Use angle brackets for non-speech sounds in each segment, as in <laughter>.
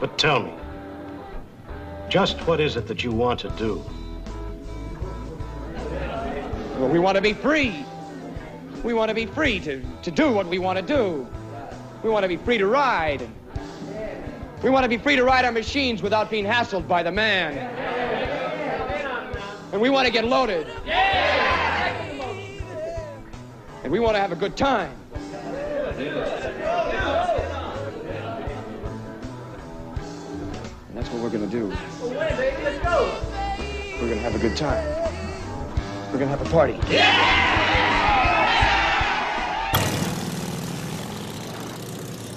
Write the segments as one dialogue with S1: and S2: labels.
S1: But tell me, just what is it that you want to do?
S2: Well, we want to be free. We want to be free to, to do what we want to do. We want to be free to ride. We want to be free to ride our machines without being hassled by the man. And we want to get loaded. And we want to have a good time. And that's what we're going to do. We're going to have a good time. We're going to have a party.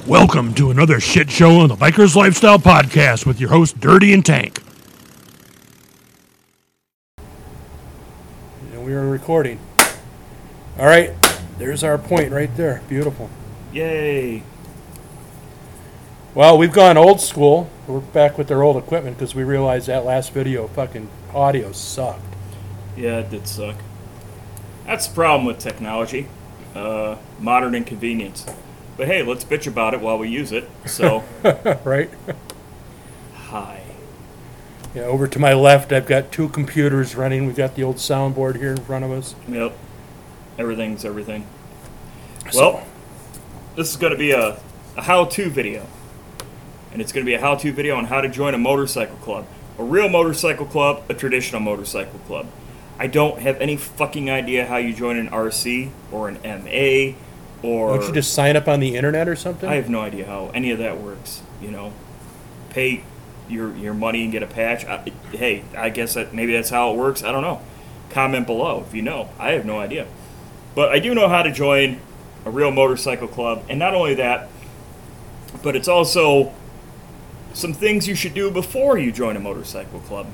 S3: Welcome to another shit show on the Bikers Lifestyle Podcast with your host, Dirty and Tank.
S4: And we are recording. All right, there's our point right there. Beautiful.
S5: Yay.
S4: Well, we've gone old school. We're back with our old equipment because we realized that last video fucking audio sucked.
S5: Yeah, it did suck. That's the problem with technology. Uh, modern inconvenience. But hey, let's bitch about it while we use it. So, <laughs>
S4: right?
S5: hi.
S4: Yeah, over to my left, I've got two computers running. We've got the old soundboard here in front of us.
S5: Yep. Everything's everything.
S4: So-
S5: Well, this is going to be a, a how to video. And it's going to be a how to video on how to join a motorcycle club. A real motorcycle club, a traditional motorcycle club. I don't have any fucking idea how you join an RC or an MA or.
S4: Don't you just sign up on the internet or something?
S5: I have no idea how any of that works. You know, pay your your money and get a patch. I, hey, I guess that maybe that's how it works. I don't know. Comment below if you know. I have no idea, but I do know how to join a real motorcycle club, and not only that, but it's also some things you should do before you join a motorcycle club.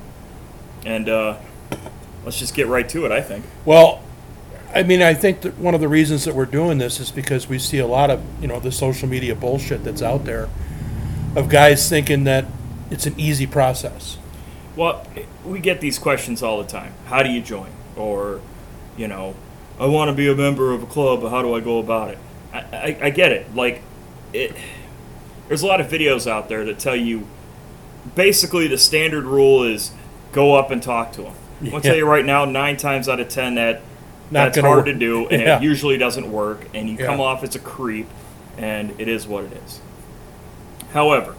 S5: And uh, let's just get right to it. I think.
S4: Well, I mean, I think that one of the reasons that we're doing this is because we see a lot of, you know, the social media bullshit that's out there of guys thinking that it's an easy process.
S5: Well, we get these questions all the time. How do you join? Or, you know, I want to be a member of a club, but how do I go about it? I, I, I get it. Like, it, there's a lot of videos out there that tell you basically the standard rule is go up and talk to them. I'm going to tell you right now, nine times out of ten, that
S4: Not
S5: that's hard
S4: work.
S5: to do, <laughs> and
S4: Yeah.
S5: it usually doesn't work, and you come off as a creep, and it is what it is. However,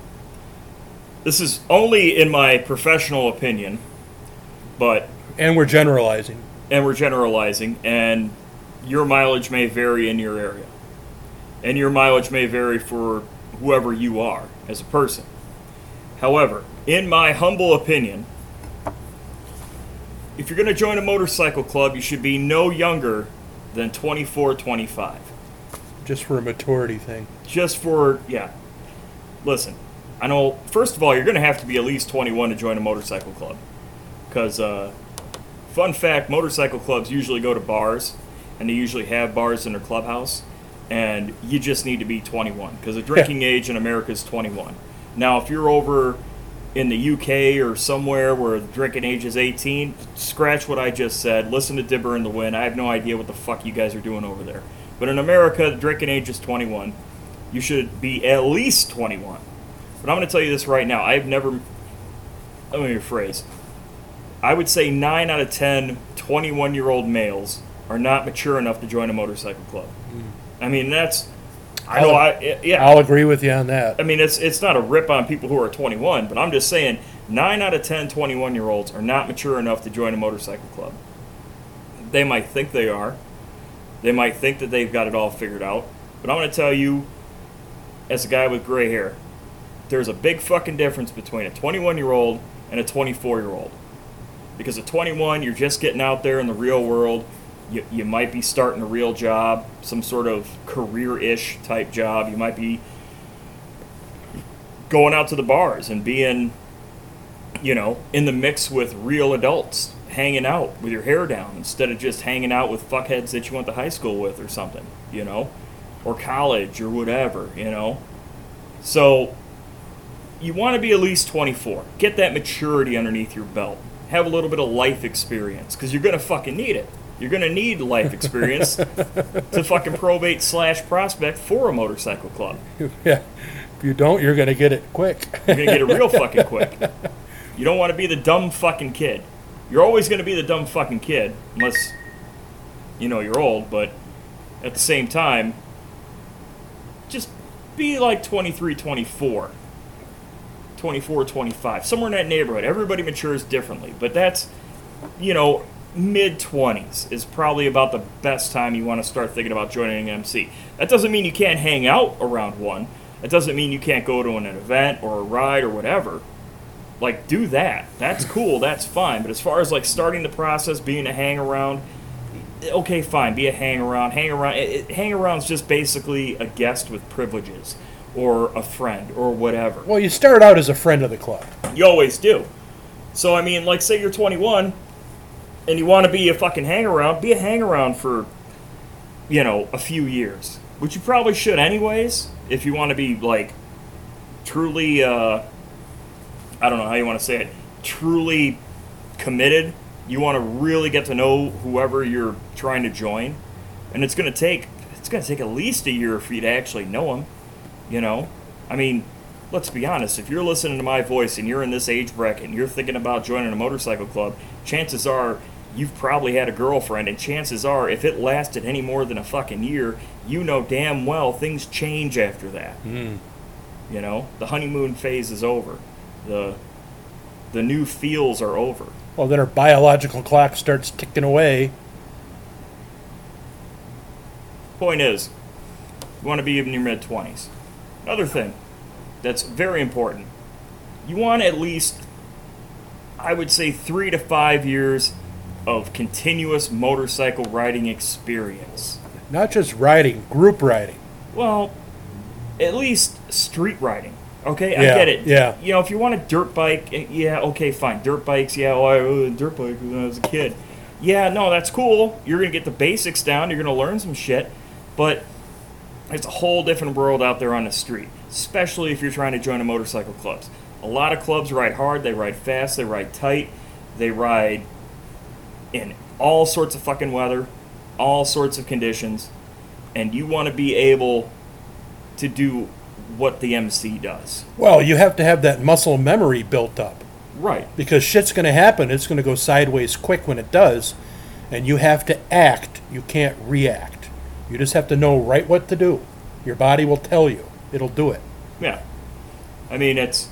S5: this is only in my professional opinion, but
S4: And we're generalizing.
S5: and we're generalizing, and your mileage may vary in your area, and your mileage may vary for whoever you are as a person. However, in my humble opinion, if you're going to join a motorcycle club, you should be no younger than 24, 25.
S4: just for a maturity thing.
S5: Just for, yeah. Listen, I know, first of all, you're going to have to be at least 21 to join a motorcycle club. Because, uh, fun fact motorcycle clubs usually go to bars, and they usually have bars in their clubhouse, and you just need to be 21. Because the drinking age in America is 21. Now, if you're over in the UK or somewhere where the drinking age is 18, scratch what I just said. Listen to Dibber in the Wind. I have no idea what the fuck you guys are doing over there. But in America, the drinking age is 21. You should be at least 21. But I'm going to tell you this right now. I've never. Let me rephrase. I would say 9 out of 10 21 year old males are not mature enough to join a motorcycle club. Hmm. I mean, that's. I know, I, yeah.
S4: I'll agree with you on that.
S5: I mean, it's it's not a rip on people who are 21, but I'm just saying 9 out of 10 21 year olds are not mature enough to join a motorcycle club. They might think they are. They might think that they've got it all figured out. But I'm going to tell you, as a guy with gray hair, there's a big fucking difference between a 21 year old and a 24 year old. Because at 21, you're just getting out there in the real world. You, you might be starting a real job, some sort of career ish type job. You might be going out to the bars and being, you know, in the mix with real adults, hanging out with your hair down instead of just hanging out with fuckheads that you went to high school with or something, you know, or college or whatever, you know. So you want to be at least 24. Get that maturity underneath your belt. Have a little bit of life experience because you're going to fucking need it. You're going to need life experience <laughs> to fucking probate slash prospect for a motorcycle club. <laughs>
S4: yeah. If you don't, you're gonna get it quick.
S5: You're gonna get it real fucking quick. <laughs> You don't want to be the dumb fucking kid. You're always gonna be the dumb fucking kid, unless you know you're old. But at the same time, just be like 23, 24. 24, 25, somewhere in that neighborhood. Everybody matures differently, but that's, you know, mid 20s is probably about the best time you want to start thinking about joining an MC. That doesn't mean you can't hang out around one. That doesn't mean you can't go to an event or a ride or whatever. Like, do that. That's cool. That's fine. But as far as like starting the process, being a hang around, okay, fine. Be a hang around. Hang around. It, it, hang around's just basically a guest with privileges or a friend or whatever.
S4: well, you start out as a friend of the club.
S5: You always do. So I mean, like, say you're 21 and you want to be a fucking hang around, be a hang around for, you know, a few years, which you probably should anyways. If you want to be like truly, uh, I don't know how you want to say it, truly committed. You want to really get to know whoever you're trying to join, and it's to take it's to take at least a year for you to actually know them. You know, I mean, let's be honest. If you're listening to my voice and you're in this age bracket and you're thinking about joining a motorcycle club, chances are you've probably had a girlfriend, and chances are if it lasted any more than a fucking year, you know damn well things change after that. Hmm. You know, the honeymoon phase is over. The the new feels are over.
S4: Well, then our biological clock starts ticking away.
S5: Point is, you want to be in your mid 20s. Another thing that's very important you want at least, I would say, three to five years of continuous motorcycle riding experience.
S4: Not just riding, group riding.
S5: Well, at least street riding. Okay, I get it.
S4: yeah.
S5: You know, if you want a dirt bike, eh, yeah, okay, fine. Dirt bikes, yeah. Oh, I rode a dirt bike when I was a kid. Yeah, no, that's cool. You're gonna get the basics down. You're gonna learn some shit, but it's a whole different world out there on the street. Especially if you're trying to join a motorcycle clubs. A lot of clubs ride hard. They ride fast. They ride tight. They ride in all sorts of fucking weather, all sorts of conditions, and you want to be able to do what the MC does.
S4: Well, you have to have that muscle memory built up
S5: Right.
S4: because shit's going to happen. It's going to go sideways quick when it does, and you have to act. You can't react. You just have to know right what to do. Your body will tell you. It'll do it.
S5: Yeah. I mean, it's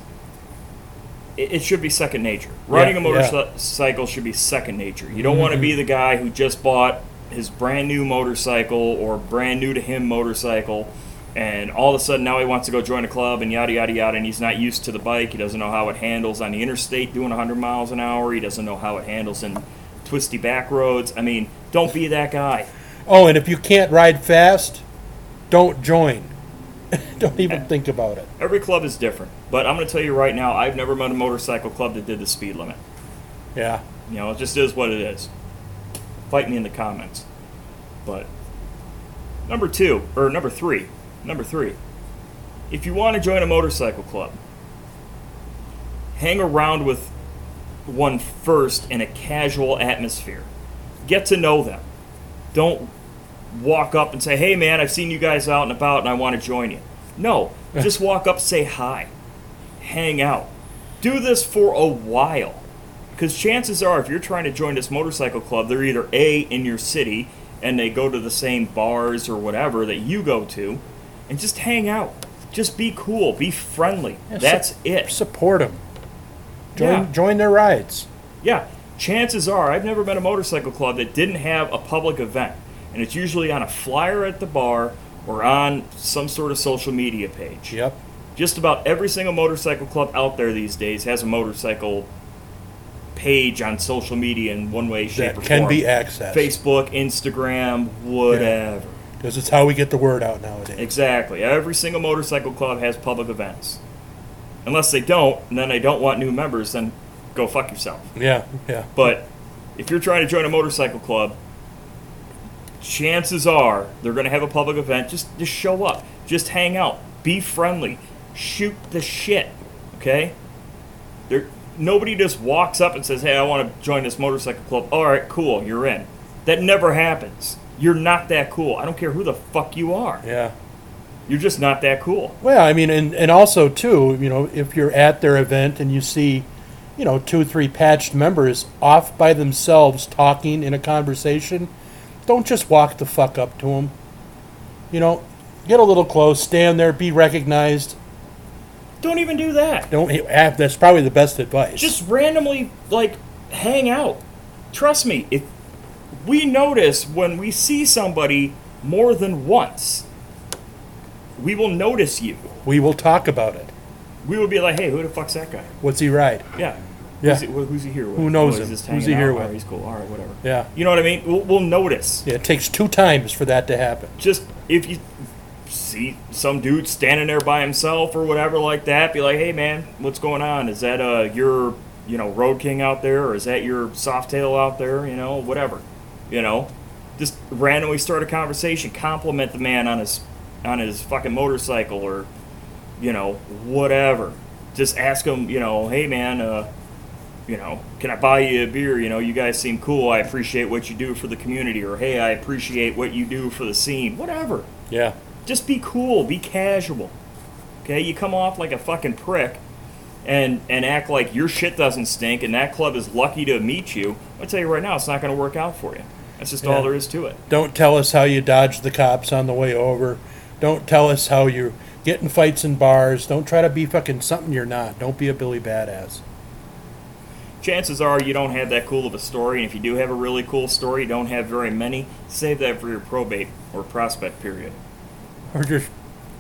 S5: it, it should be second nature. Riding a
S4: Yeah, yeah.
S5: motorcycle should be second nature. You don't want to be mm-hmm. the guy who just bought his brand new motorcycle or brand new to him motorcycle and all of a sudden now he wants to go join a club and yada yada yada and he's not used to the bike. He doesn't know how it handles on the interstate doing 100 miles an hour. He doesn't know how it handles in twisty back roads. I mean, don't be that guy.
S4: Oh, and if you can't ride fast, don't join. <laughs> don't even think about it.
S5: Every club is different, but I'm going to tell you right now, I've never met a motorcycle club that did the speed limit.
S4: Yeah.
S5: You know, it just is what it is. Fight me in the comments. But number two, or number three, number three, if you want to join a motorcycle club, hang around with one first in a casual atmosphere. Get to know them. Don't walk up and say, hey man, I've seen you guys out and about and I want to join you. No, <laughs> just walk up, say hi, hang out. Do this for a while. Because chances are, if you're trying to join this motorcycle club, they're either A, in your city, and they go to the same bars or whatever that you go to, and just hang out. Just be cool, be friendly.
S4: Yeah,
S5: That's
S4: su-
S5: it.
S4: Support them. Join,
S5: Yeah.
S4: join their rides.
S5: Yeah, chances are, I've never met a motorcycle club that didn't have a public event. And it's usually on a flyer at the bar or on some sort of social media page.
S4: Yep.
S5: Just about every single motorcycle club out there these days has a motorcycle page on social media in one way, shape,
S4: That
S5: or
S4: can
S5: form.
S4: be accessed.
S5: Facebook, Instagram, whatever.
S4: Because it's how we get the word out nowadays.
S5: Exactly. Every single motorcycle club has public events. Unless they don't, and then they don't want new members, then go fuck yourself.
S4: Yeah, yeah.
S5: But if you're trying to join a motorcycle club, chances are they're going to have a public event. Just just show up. Just hang out. Be friendly. Shoot the shit. Okay? There nobody just walks up and says, "Hey, I want to join this motorcycle club." All right, cool, you're in. That never happens. You're not that cool. I don't care who the fuck you are.
S4: Yeah.
S5: You're just not that cool.
S4: Well, I mean, and, and also too, you know, if you're at their event and you see, you know, two, three patched members off by themselves talking in a conversation, don't just walk the fuck up to them. You know, get a little close, stand there, be recognized.
S5: Don't even do that.
S4: Don't. ah, That's probably the best advice.
S5: Just randomly like hang out. Trust me, if we notice when we see somebody more than once, we will notice you.
S4: we will talk about it.
S5: We will be like, "Hey, who the fuck's that guy?"
S4: What's he ride?
S5: Yeah.
S4: Yeah.
S5: Who's he, wh- who's he here with?
S4: Who knows
S5: Oh, he's
S4: him?
S5: just
S4: Who's
S5: hanging
S4: he here
S5: out?
S4: with?
S5: Alright, he's cool. All right, whatever.
S4: Yeah.
S5: You know what I mean? We'll, we'll notice.
S4: Yeah, it takes two times for that to happen.
S5: Just if you see some dude standing there by himself or whatever like that, be like, "Hey, man, what's going on? Is that uh your you know Road King out there, or is that your Softail out there? You know, whatever. You know, just randomly start a conversation, compliment the man on his on his fucking motorcycle or you know whatever. Just ask him, you know, hey man, uh, you know, can I buy you a beer? You know, you guys seem cool. I appreciate what you do for the community, or hey, I appreciate what you do for the scene. Whatever.
S4: Yeah.
S5: Just be cool, be casual. Okay, you come off like a fucking prick and and act like your shit doesn't stink and that club is lucky to meet you. I tell you right now, it's not going to work out for you. That's just
S4: Yeah.
S5: all there is to it.
S4: Don't tell us how you dodged the cops on the way over. Don't tell us how you get in fights in bars. Don't try to be fucking something you're not. Don't be a Billy Badass.
S5: Chances are you don't have that cool of a story, and if you do have a really cool story, you don't have very many. Save that for your probate or prospect period.
S4: Or just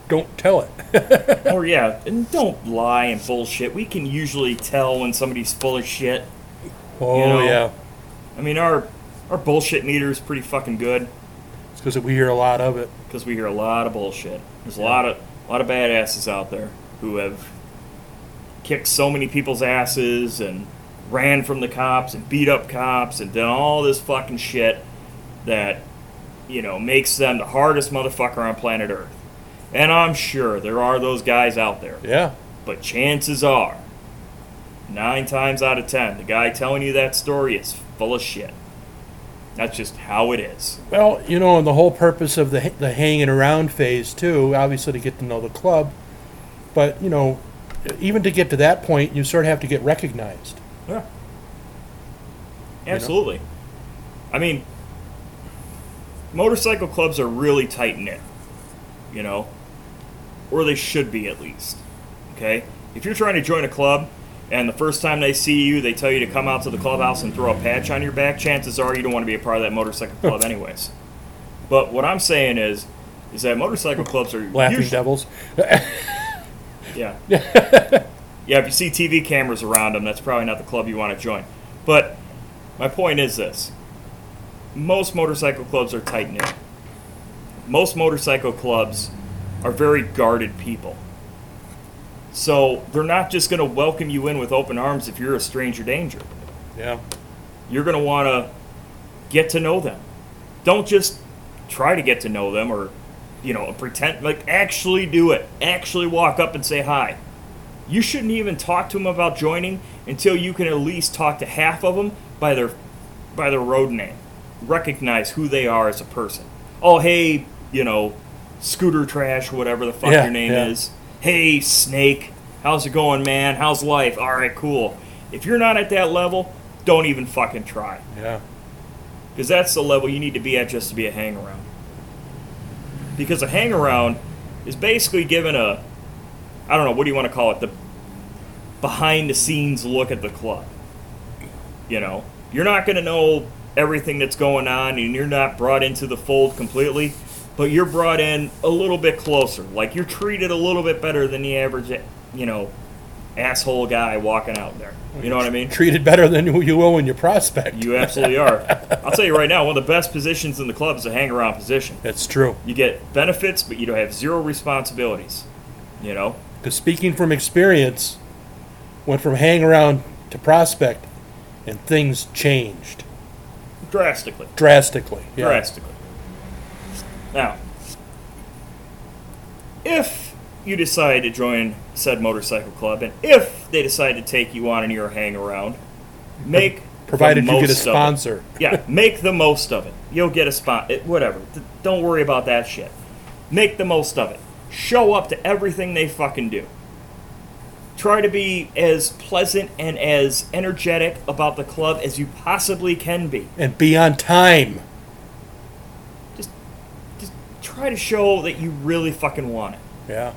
S4: don't tell it. <laughs>
S5: or oh, yeah, and don't lie and bullshit. We can usually tell when somebody's full of shit.
S4: oh,
S5: You know,
S4: yeah.
S5: I mean, our our bullshit meter is pretty fucking good
S4: It's because we hear a lot of it.
S5: because we hear a lot of bullshit. There's a lot of a lot of badasses out there who have kicked so many people's asses and ran from the cops and beat up cops and done all this fucking shit that you know makes them the hardest motherfucker on planet Earth. And I'm sure there are those guys out there.
S4: Yeah.
S5: But chances are, nine times out of ten, the guy telling you that story is full of shit. That's just how it is.
S4: Well, you know, and the whole purpose of the the hanging around phase too, obviously to get to know the club, but you know, even to get to that point, you sort of have to get recognized.
S5: Yeah. Absolutely. I mean, motorcycle clubs are really tight knit, you know, or they should be at least. Okay? If you're trying to join a club and the first time they see you, they tell you to come out to the clubhouse and throw a patch on your back, chances are you don't want to be a part of that motorcycle club, <laughs> anyways. But what I'm saying is, is that motorcycle clubs are
S4: Laughing
S5: usually,
S4: devils. <laughs>
S5: yeah. <laughs> yeah, if you see TV cameras around them, that's probably not the club you want to join. But my point is this most motorcycle clubs are tight knit. Most motorcycle clubs are very guarded people. So they're not just going to welcome you in with open arms if you're a stranger danger.
S4: Yeah.
S5: You're going to want to get to know them. Don't just try to get to know them or, you know, pretend, like, actually do it. Actually walk up and say hi. You shouldn't even talk to them about joining until you can at least talk to half of them by their by their road name. Recognize who they are as a person. Oh, hey, you know, scooter trash, whatever the fuck
S4: Yeah,
S5: your name
S4: yeah.
S5: is. Hey, snake, how's it going, man? How's life? All right, cool. If you're not at that level, don't even fucking try.
S4: Yeah.
S5: Because that's the level you need to be at just to be a hang around. Because a hang around is basically given a, I don't know, what do you want to call it? The behind the scenes look at the club. You know, you're not going to know everything that's going on and you're not brought into the fold completely, but you're brought in a little bit closer. Like you're treated a little bit better than the average, you know, asshole guy walking out there. You know what I mean?
S4: Treated better than you will when you prospect.
S5: You absolutely are. I'll tell you right now, one of the best positions in the club is a hang around position.
S4: That's true.
S5: You get benefits, but you don't have zero responsibilities. You know?
S4: Because speaking from experience, went from hang around to prospect, and things changed
S5: Drastically.
S4: drastically. Yeah.
S5: Drastically. Now, if you decide to join said motorcycle club, and if they decide to take you on and you're a hang around, make
S4: Provided you get a sponsor.
S5: yeah, <laughs> make the most of it. You'll get a spot. Eh, whatever. Don't worry about that shit. Make the most of it. show up to everything they fucking do. Try to be as pleasant and as energetic about the club as you possibly can be.
S4: And be on time.
S5: Just just try to show that you really fucking want it.
S4: Yeah.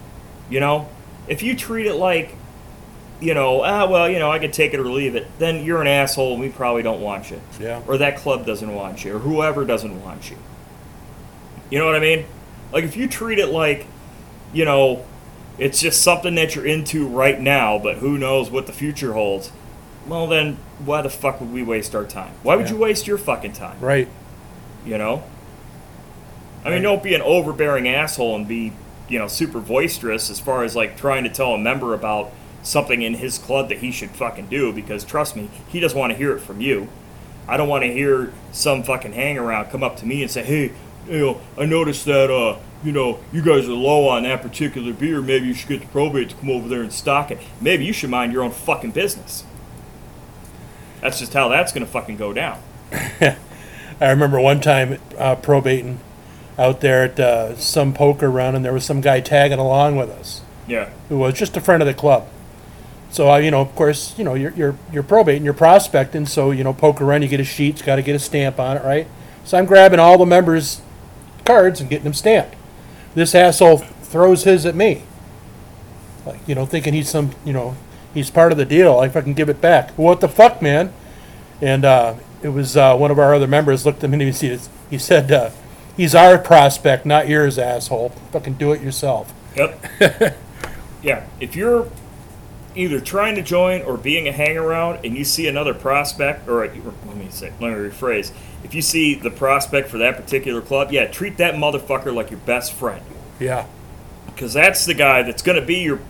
S5: You know, if you treat it like, you know, ah, well, you know, I could take it or leave it, then you're an asshole and we probably don't want you.
S4: Yeah.
S5: Or that club doesn't want you, or whoever doesn't want you. You know what I mean? Like, if you treat it like, you know, it's just something that you're into right now, but who knows what the future holds, well, then why the fuck would we waste our time? Why would
S4: Yeah.
S5: you waste your fucking time?
S4: Right.
S5: You know? I mean,
S4: Right.
S5: don't be an overbearing asshole and be, you know, super boisterous as far as like trying to tell a member about something in his club that he should fucking do because trust me, he doesn't want to hear it from you. I don't want to hear some fucking hang around come up to me and say, "Hey, you know, I noticed that uh, you know, you guys are low on that particular beer. Maybe you should get the probate to come over there and stock it. Maybe you should mind your own fucking business." That's just how that's going to fucking go down. <laughs>
S4: I remember one time uh, probating out there at uh, some poker run, and there was some guy tagging along with us
S5: Yeah.
S4: who was just a friend of the club. So I, you know, of course, you know, you're you're you're probating, you're prospecting. So you know, poker run, you get a sheet, got to get a stamp on it, right? So I'm grabbing all the members' cards and getting them stamped. This asshole throws his at me, like you know, thinking he's some, you know, he's part of the deal. I can give it back, what the fuck, man? And uh, it was uh, one of our other members looked at me and he said, he said, uh, "He's our prospect, not yours, asshole. Fucking do it yourself."
S5: Yep. <laughs> yeah. If you're either trying to join or being a hang around and you see another prospect, or uh, let me say, let me rephrase. If you see the prospect for that particular club, yeah, treat that motherfucker like your best friend.
S4: Yeah.
S5: Because that's the guy that's going to be your.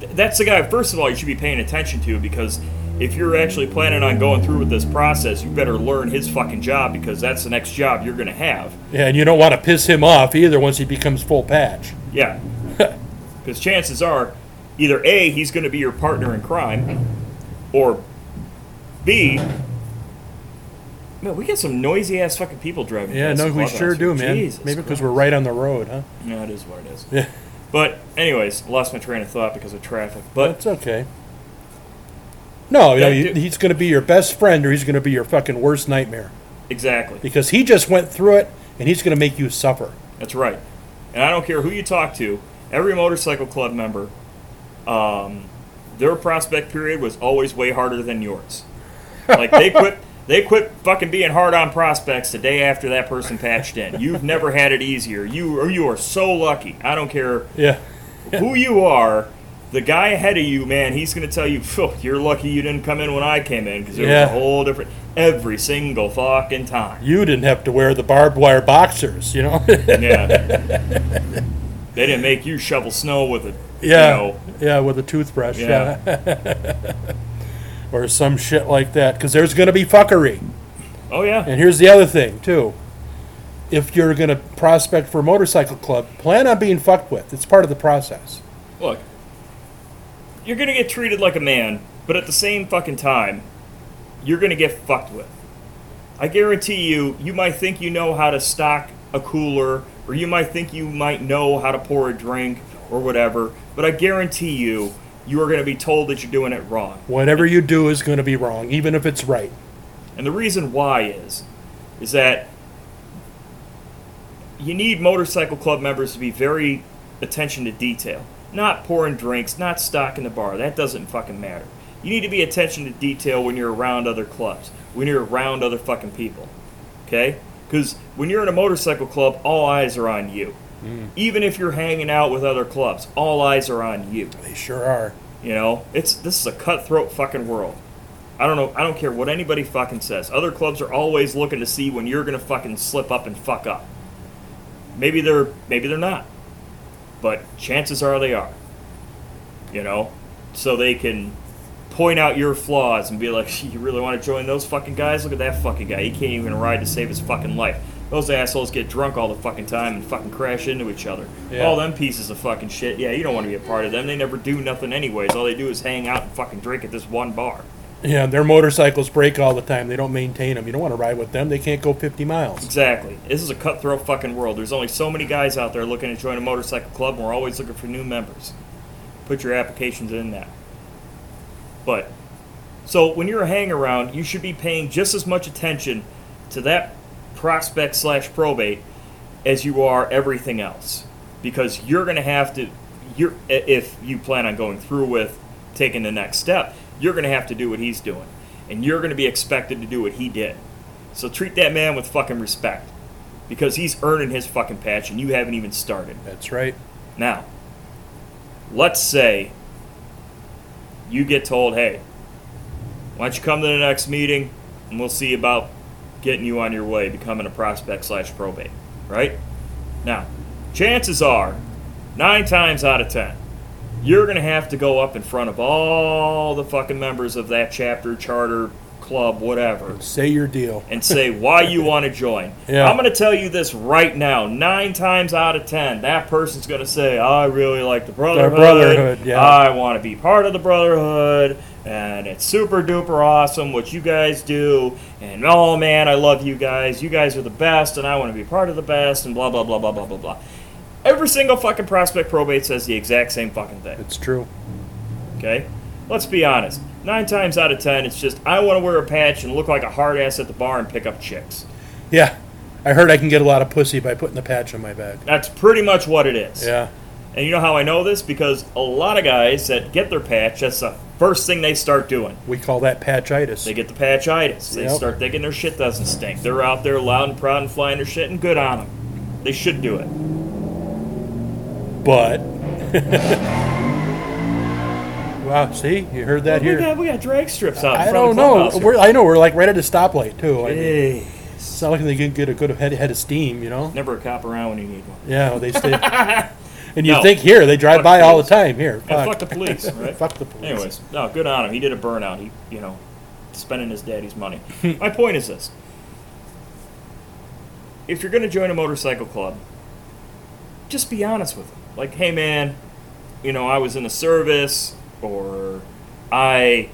S5: That's the guy, first of all, you should be paying attention to because if you're actually planning on going through with this process, you better learn his fucking job because that's the next job you're going to have.
S4: Yeah, and you don't want to piss him off either once he becomes full patch.
S5: Yeah. <laughs> Because chances are, either A, he's going to be your partner in crime, or B, man, we got some noisy ass fucking people driving.
S4: Yeah,
S5: past
S4: no,
S5: the
S4: we
S5: clubhouse
S4: sure
S5: here.
S4: do, man.
S5: Jesus
S4: Maybe because
S5: Christ.
S4: we're right on the road, huh?
S5: Yeah, it is what it is.
S4: Yeah.
S5: But, anyways, lost my train of thought because of traffic. But
S4: That's okay. No, you know,
S5: Yeah,
S4: you,
S5: dude.
S4: he's going to be your best friend or he's going to be your fucking worst nightmare
S5: exactly,
S4: because he just went through it and he's going to make you suffer.
S5: that's right. And I don't care who you talk to. Every motorcycle club member, um, their prospect period was always way harder than yours. Like they quit <laughs> they quit fucking being hard on prospects the day after that person patched in. You've never had it easier. You or you are so lucky. I don't care
S4: Yeah.
S5: who you are. The guy ahead of you, man, he's going to tell you, "You're lucky you didn't come in when I came in because it
S4: Yeah.
S5: was a whole different every single fucking time."
S4: You didn't have to wear the barbed wire boxers, you know?
S5: Yeah. <laughs> they didn't make you shovel snow with a
S4: yeah.
S5: You know,
S4: Yeah, with a toothbrush.
S5: Yeah. <laughs>
S4: Or some shit like that because there's going to be fuckery.
S5: oh yeah.
S4: And here's the other thing, too. If you're going to prospect for a motorcycle club, plan on being fucked with. It's part of the process.
S5: Look, you're gonna get treated like a man, but at the same fucking time, you're gonna get fucked with. I guarantee you, you might think you know how to stock a cooler, or you might think you might know how to pour a drink, or whatever, but I guarantee you, you are gonna be told that you're doing it wrong.
S4: Whatever you do is going to be wrong, even if it's right.
S5: And the reason why is, is that you need motorcycle club members to be very attention to detail. Not pouring drinks, not stocking the bar. That doesn't fucking matter. You need to be attention to detail when you're around other clubs, when you're around other fucking people. Okay? Because when you're in a motorcycle club, all eyes are on you. Mm. Even if you're hanging out with other clubs, all eyes are on you.
S4: They sure are.
S5: You know, it's this is a cutthroat fucking world. I don't know. I don't care what anybody fucking says. Other clubs are always looking to see when you're gonna fucking slip up and fuck up. Maybe they're maybe they're not, but chances are they are. You know, so they can point out your flaws and be like, <laughs> "You really want to join those fucking guys? Look at that fucking guy. He can't even ride to save his fucking life." Those assholes get drunk all the fucking time and fucking crash into each other.
S4: Yeah.
S5: All them pieces of fucking shit. Yeah, you don't want to be a part of them. They never do nothing anyways. All they do is hang out and fucking drink at this one bar.
S4: Yeah, their motorcycles break all the time. They don't maintain them. You don't want to ride with them. They can't go 50 miles.
S5: Exactly. This is a cutthroat fucking world. There's only so many guys out there looking to join a motorcycle club, and we're always looking for new members. Put your applications in that. But, so when you're a hang around, you should be paying just as much attention to that prospect slash probate as you are everything else. Because you're going to have to, you're, if you plan on going through with taking the next step, you're going to have to do what he's doing. And you're going to be expected to do what he did. So treat that man with fucking respect. Because he's earning his fucking patch and you haven't even started.
S4: That's right.
S5: Now, let's say you get told, hey, why don't you come to the next meeting and we'll see about getting you on your way, becoming a prospect slash probate, right? Now, chances are, nine times out of ten, you're going to have to go up in front of all the fucking members of that chapter, charter, club, whatever,
S4: Say your deal.
S5: and say why you <laughs> want to join.
S4: Yeah.
S5: I'm going to tell you this right now. Nine times out of ten, that person's going to say, I really like the Brotherhood.
S4: Brotherhood, yeah.
S5: I want to be part of the Brotherhood. And it's super duper awesome what you guys do. And oh man, I love you guys. You guys are the best, and I want to be part of the best, and blah, blah, blah, blah, blah, blah, blah. Every single fucking prospect probate says the exact same fucking thing.
S4: It's true.
S5: Okay? Let's be honest. Nine times out of ten, it's just I want to wear a patch and look like a hard ass at the bar and pick up chicks.
S4: Yeah. I heard I can get a lot of pussy by putting the patch on my back.
S5: That's pretty much what it is.
S4: Yeah.
S5: And you know how I know this? Because a lot of guys that get their patch, that's the first thing they start doing.
S4: We call that patchitis.
S5: They get the patchitis. They
S4: Yep.
S5: start thinking their shit doesn't stink. They're out there loud and proud and flying their shit, and good on them. They should do it.
S4: But. <laughs> wow, see? You heard that
S5: we
S4: here?
S5: got we got drag strips out.
S4: I don't know. We're, I know we're like right at a stoplight too. I mean,
S5: Hey,
S4: it's not like they can get a good head, head of steam, you know.
S5: never a cop around when you need one.
S4: Yeah, well, they stay. <laughs> and you
S5: No.
S4: think here they drive
S5: Fuck
S4: by all the
S5: police.
S4: time. Here, fuck,
S5: fuck the police, <laughs> right?
S4: fuck the police.
S5: Anyways, no, good on him. He did a burnout. He, you know, spending his daddy's money. <laughs> My point is this: if you're going to join a motorcycle club, just be honest with them. Like, hey, man, you know, I was in the service, or I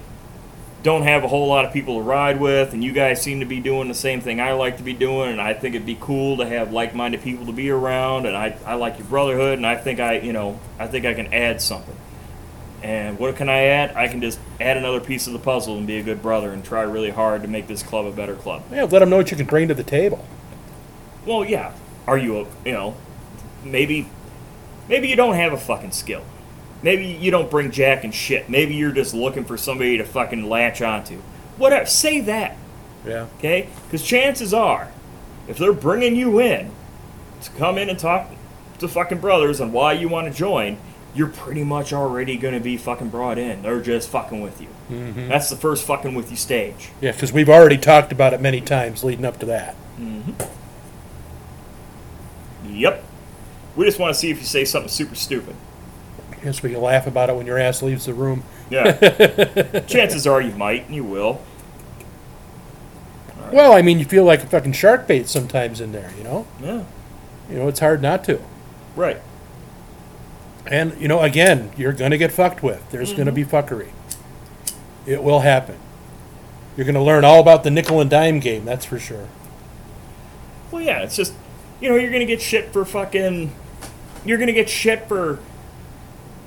S5: don't have a whole lot of people to ride with, and you guys seem to be doing the same thing I like to be doing, and I think it'd be cool to have like-minded people to be around, and I, I like your brotherhood, and I think I, you know, I think I can add something. And what can I add? I can just add another piece of the puzzle and be a good brother and try really hard to make this club a better club.
S4: Yeah, let them know what you can bring to the table.
S5: Well, yeah. Are you, a, you know, maybe, maybe you don't have a fucking skill. Maybe you don't bring jack and shit. Maybe you're just looking for somebody to fucking latch onto. Whatever. Say that,
S4: Yeah.
S5: okay? Because chances are, if they're bringing you in to come in and talk to fucking brothers on why you want to join, you're pretty much already going to be fucking brought in. They're just fucking with you. Mm-hmm. That's the first fucking with you stage.
S4: Yeah, because we've already talked about it many times leading up to that. Mm-hmm.
S5: Yep. We just want to see if you say something super stupid.
S4: Yes, we can laugh about it when your ass leaves the room.
S5: Yeah. <laughs> Chances are you might, and you will.
S4: Well, I mean, you feel like a fucking shark bait sometimes in there, you know?
S5: Yeah.
S4: You know, it's hard not to.
S5: Right.
S4: And, you know, again, you're going to get fucked with. There's going to mm-hmm. be fuckery. It will happen. You're going to learn all about the nickel and dime game, that's for sure.
S5: Well, yeah, it's just, you know, you're going to get shit for fucking. You're going to get shit for,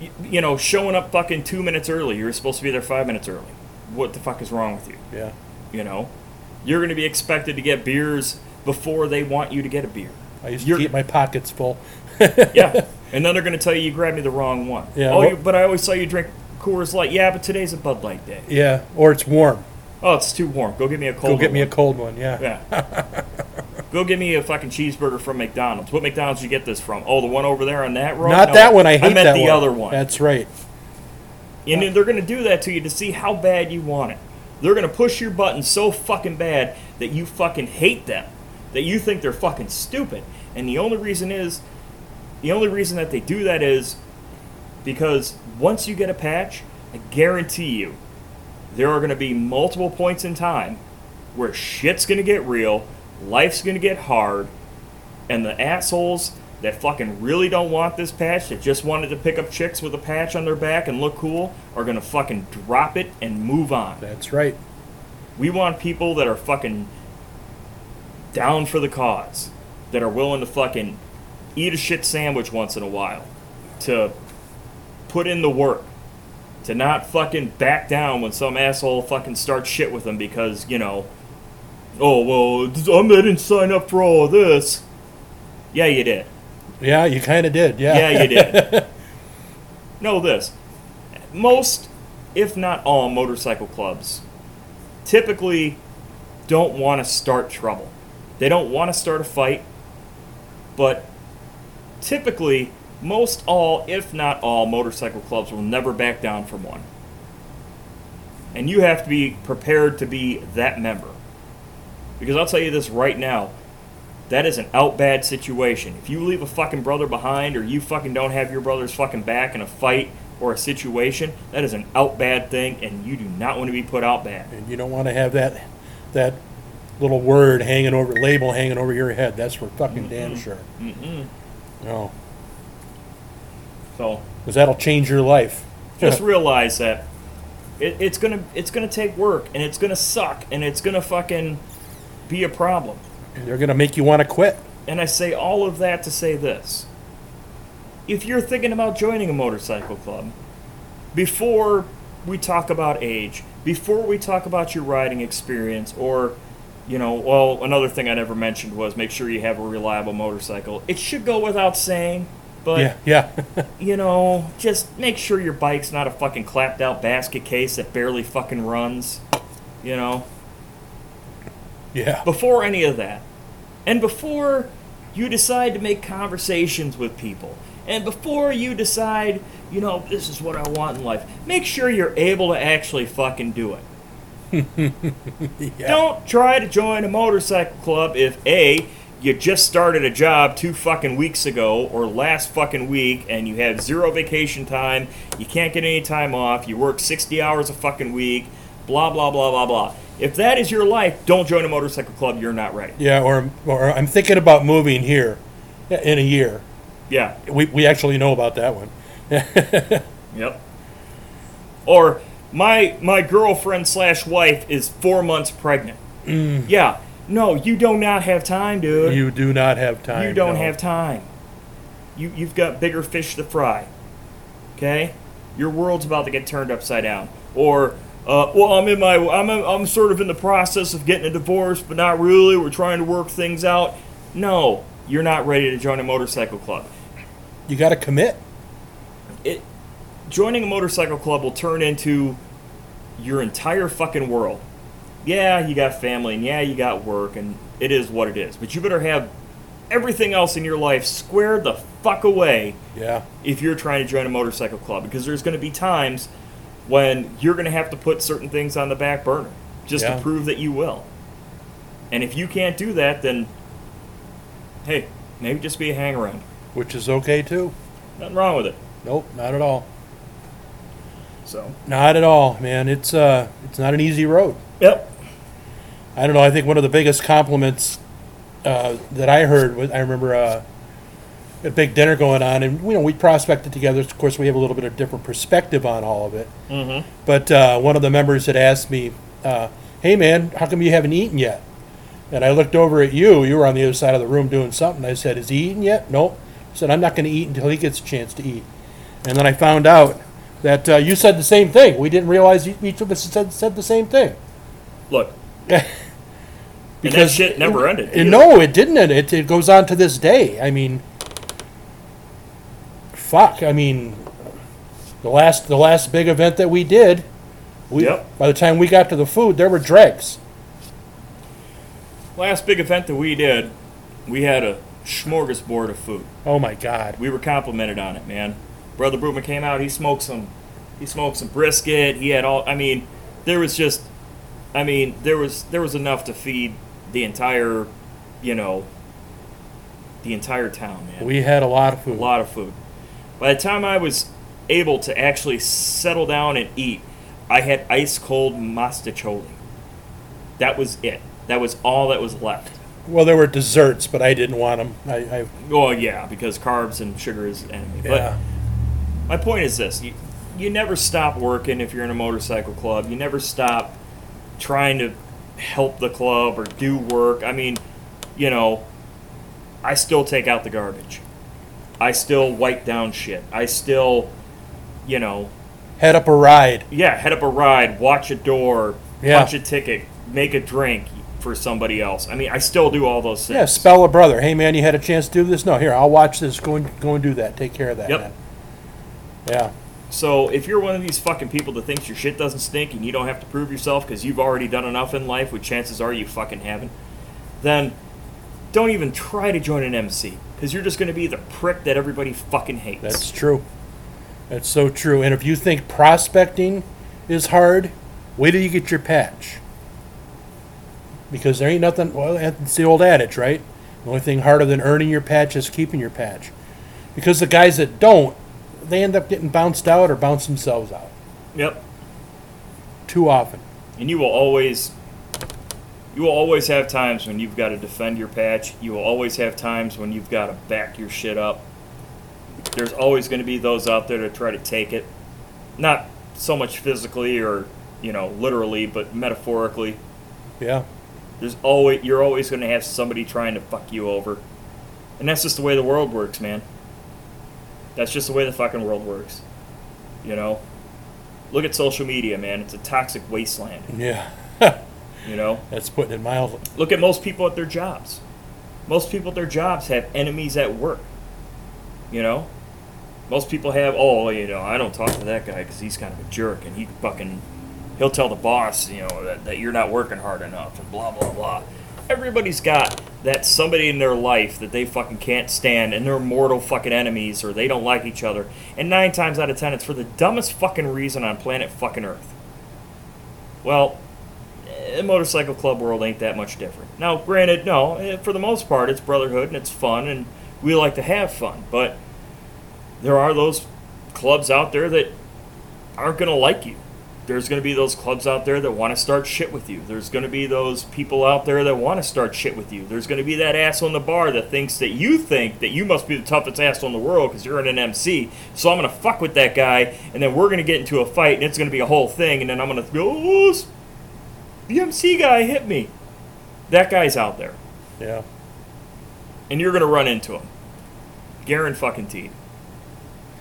S5: y- you know, showing up fucking two minutes early. You're supposed to be there five minutes early. What the fuck is wrong with you?
S4: Yeah.
S5: You know? You're going to be expected to get beers before they want you to get a beer.
S4: I used
S5: You're-
S4: to keep my pockets full. <laughs>
S5: yeah. <laughs> And then they're going to tell you you grabbed me the wrong one.
S4: Yeah,
S5: Oh,
S4: well-
S5: you, but I always saw you drink Coors Light. Yeah, but today's a Bud Light day.
S4: Yeah, or it's warm.
S5: Oh, it's too warm. Go get me a cold
S4: Go get
S5: one.
S4: me a cold one, yeah.
S5: Yeah. <laughs> Go get me a fucking cheeseburger from McDonald's. What McDonald's did you get this from? Oh, the one over there on that road?
S4: Not
S5: No,
S4: that one, I hate I
S5: meant
S4: that
S5: the
S4: one.
S5: other one.
S4: That's right.
S5: and they're going to do that to you to see how bad you want it. They're going to push your button so fucking bad that you fucking hate them. That you think they're fucking stupid. And the only reason is, the only reason that they do that is because once you get a patch, I guarantee you, there are going to be multiple points in time where shit's going to get real, life's going to get hard, and the assholes that fucking really don't want this patch, that just wanted to pick up chicks with a patch on their back and look cool, are gonna fucking drop it and move on.
S4: That's right.
S5: We want people that are fucking down for the cause, that are willing to fucking eat a shit sandwich once in a while, to put in the work, to not fucking back down when some asshole fucking starts shit with them because, you know, oh, well, I didn't sign up for all of this. Yeah, you did.
S4: Yeah, you kind of did. Yeah.
S5: Yeah, you did. <laughs> know this. Most, if not all, motorcycle clubs typically don't want to start trouble. They don't want to start a fight, but typically, most all, if not all, motorcycle clubs will never back down from one. And you have to be prepared to be that member. Because I'll tell you this right now that is an out bad situation. If you leave a fucking brother behind or you fucking don't have your brother's fucking back in a fight or a situation, that is an out bad thing and you do not want to be put out bad.
S4: and you don't want to have that that little word hanging over label hanging over your head. That's for fucking damn sure.
S5: Mm-mm.
S4: No,
S5: So
S4: because that'll change your life. <laughs>
S5: just realize that it, it's gonna it's gonna take work and it's gonna suck and it's gonna fucking be a problem.
S4: They're gonna make you want to quit.
S5: And I say all of that to say this. If you're thinking about joining a motorcycle club, before we talk about age, before we talk about your riding experience, or, you know, well, another thing I never mentioned was make sure you have a reliable motorcycle. It should go without saying, but,
S4: yeah, yeah, <laughs>
S5: you know, just make sure your bike's not a fucking clapped out basket case that barely fucking runs, you know?
S4: Yeah.
S5: before any of that, and before you decide to make conversations with people, and before you decide, you know, this is what I want in life, make sure you're able to actually fucking do it. <laughs>
S4: yeah.
S5: Don't try to join a motorcycle club if A, you just started a job two fucking weeks ago or last fucking week and you have zero vacation time, you can't get any time off, you work 60 hours a fucking week, blah, blah, blah, blah, blah. If that is your life, don't join a motorcycle club, you're not right.
S4: Yeah, or or I'm thinking about moving here in a year.
S5: Yeah,
S4: We we actually know about that one. <laughs>
S5: Yep. Or my my girlfriend slash wife is four months pregnant. Mm. Yeah. No, you do not have time, dude.
S4: You do not have time.
S5: You don't
S4: no.
S5: have time. You you've got bigger fish to fry. Okay? Your world's about to get turned upside down. Or uh, well, I'm in my I'm I'm sort of in the process of getting a divorce, but not really. We're trying to work things out. No, you're not ready to join a motorcycle club.
S4: You got to commit.
S5: it joining a motorcycle club will turn into your entire fucking world. Yeah, you got family and yeah, you got work and it is what it is. But you better have everything else in your life squared the fuck away
S4: Yeah.
S5: if you're trying to join a motorcycle club because there's going to be times when you're going to have to put certain things on the back burner just
S4: Yeah.
S5: to prove that you will. And if you can't do that, then hey, maybe just be a hang around.
S4: Which is okay too.
S5: Nothing wrong with it.
S4: Nope, not at all.
S5: So,
S4: Not at all, man. It's uh, it's not an easy road.
S5: yep.
S4: I don't know. I think one of the biggest compliments uh, that I heard was I remember uh, a big dinner going on, and you know we prospected together. Of course, we have a little bit of different perspective on all of it.
S5: Mm-hmm.
S4: But uh, one of the members had asked me, uh, "Hey, man, how come you haven't eaten yet?" And I looked over at you. You were on the other side of the room doing something. I said, "Is he eating yet?" Nope. I said, "I'm not going to eat until he gets a chance to eat." And then I found out that uh, you said the same thing. We didn't realize each of us said, said the same thing.
S5: Look, <laughs> and that shit never ended.
S4: And no, it didn't. end. It, it goes on to this day. I mean, fuck. I mean, the last the last big event that we did, we
S5: Yep.
S4: by the time we got to the food, there were dregs.
S5: Last big event that we did, we had a smorgasbord of food.
S4: Oh my god.
S5: We were complimented on it, man. Brother Brutman came out. He smoked some. He smoked some brisket. He had all. I mean, there was just. I mean, there was there was enough to feed the entire, you know. The entire town, man.
S4: We had a lot of food.
S5: a lot of food. By the time I was able to actually settle down and eat, I had ice cold mostaccioli. That was it. That was all that was left.
S4: Well, there were desserts, but I didn't want them. I, I
S5: Well, yeah, because carbs and sugar is enemy.
S4: yeah.
S5: But my point is this: you, you never stop working if you're in a motorcycle club. You never stop trying to help the club or do work. I mean, you know, I still take out the garbage. I still wipe down shit. I still, you know,
S4: Head up a ride.
S5: yeah, head up a ride, watch a door,
S4: Yeah.
S5: punch a ticket, make a drink for somebody else. I mean, I still do all those things.
S4: Yeah, spell a brother. Hey man, you had a chance to do this? No, here, I'll watch this. Go and go and do that. Take care of that.
S5: Yep.
S4: Man. Yeah.
S5: So if you're one of these fucking people that thinks your shit doesn't stink and you don't have to prove yourself because you've already done enough in life, which chances are you fucking haven't, then don't even try to join an MC because you're just going to be the prick that everybody fucking hates.
S4: That's true. That's so true. And if you think prospecting is hard, wait till you get your patch. Because there ain't nothing. Well, it's the old adage, right? The only thing harder than earning your patch is keeping your patch. Because the guys that don't, they end up getting bounced out or bounce themselves out
S5: yep.
S4: too often.
S5: And you will always you will always have times when you've got to defend your patch. You will always have times when you've got to back your shit up. There's always going to be those out there to try to take it. Not so much physically or, you know, literally, but metaphorically.
S4: Yeah.
S5: There's always you're always going to have somebody trying to fuck you over. And that's just the way the world works, man. That's just the way the fucking world works. You know? Look at social media, man. It's a toxic wasteland,
S4: Yeah. <laughs>
S5: you know?
S4: That's putting it mildly.
S5: Look at most people at their jobs. Most people at their jobs have enemies at work. You know? Most people have, oh, you know, I don't talk to that guy because he's kind of a jerk and he fucking, he'll tell the boss, you know, that, that you're not working hard enough and blah, blah, blah. Everybody's got that somebody in their life that they fucking can't stand and they're mortal fucking enemies or they don't like each other. And nine times out of ten, it's for the dumbest fucking reason on planet fucking Earth. Well, the motorcycle club world ain't that much different. Now, granted, no, eh, for the most part, it's brotherhood and it's fun, and we like to have fun. But there are those clubs out there that aren't going to like you. There's going to be those clubs out there that want to start shit with you. There's going to be those people out there that want to start shit with you. There's going to be that asshole in the bar that thinks that you think that you must be the toughest asshole in the world because you're an MC. So I'm going to fuck with that guy, and then we're going to get into a fight, and it's going to be a whole thing, and then I'm going to go, oh, s- the MC guy hit me. That guy's out there,
S4: Yeah.
S5: and you're going to run into him. Garen fucking T.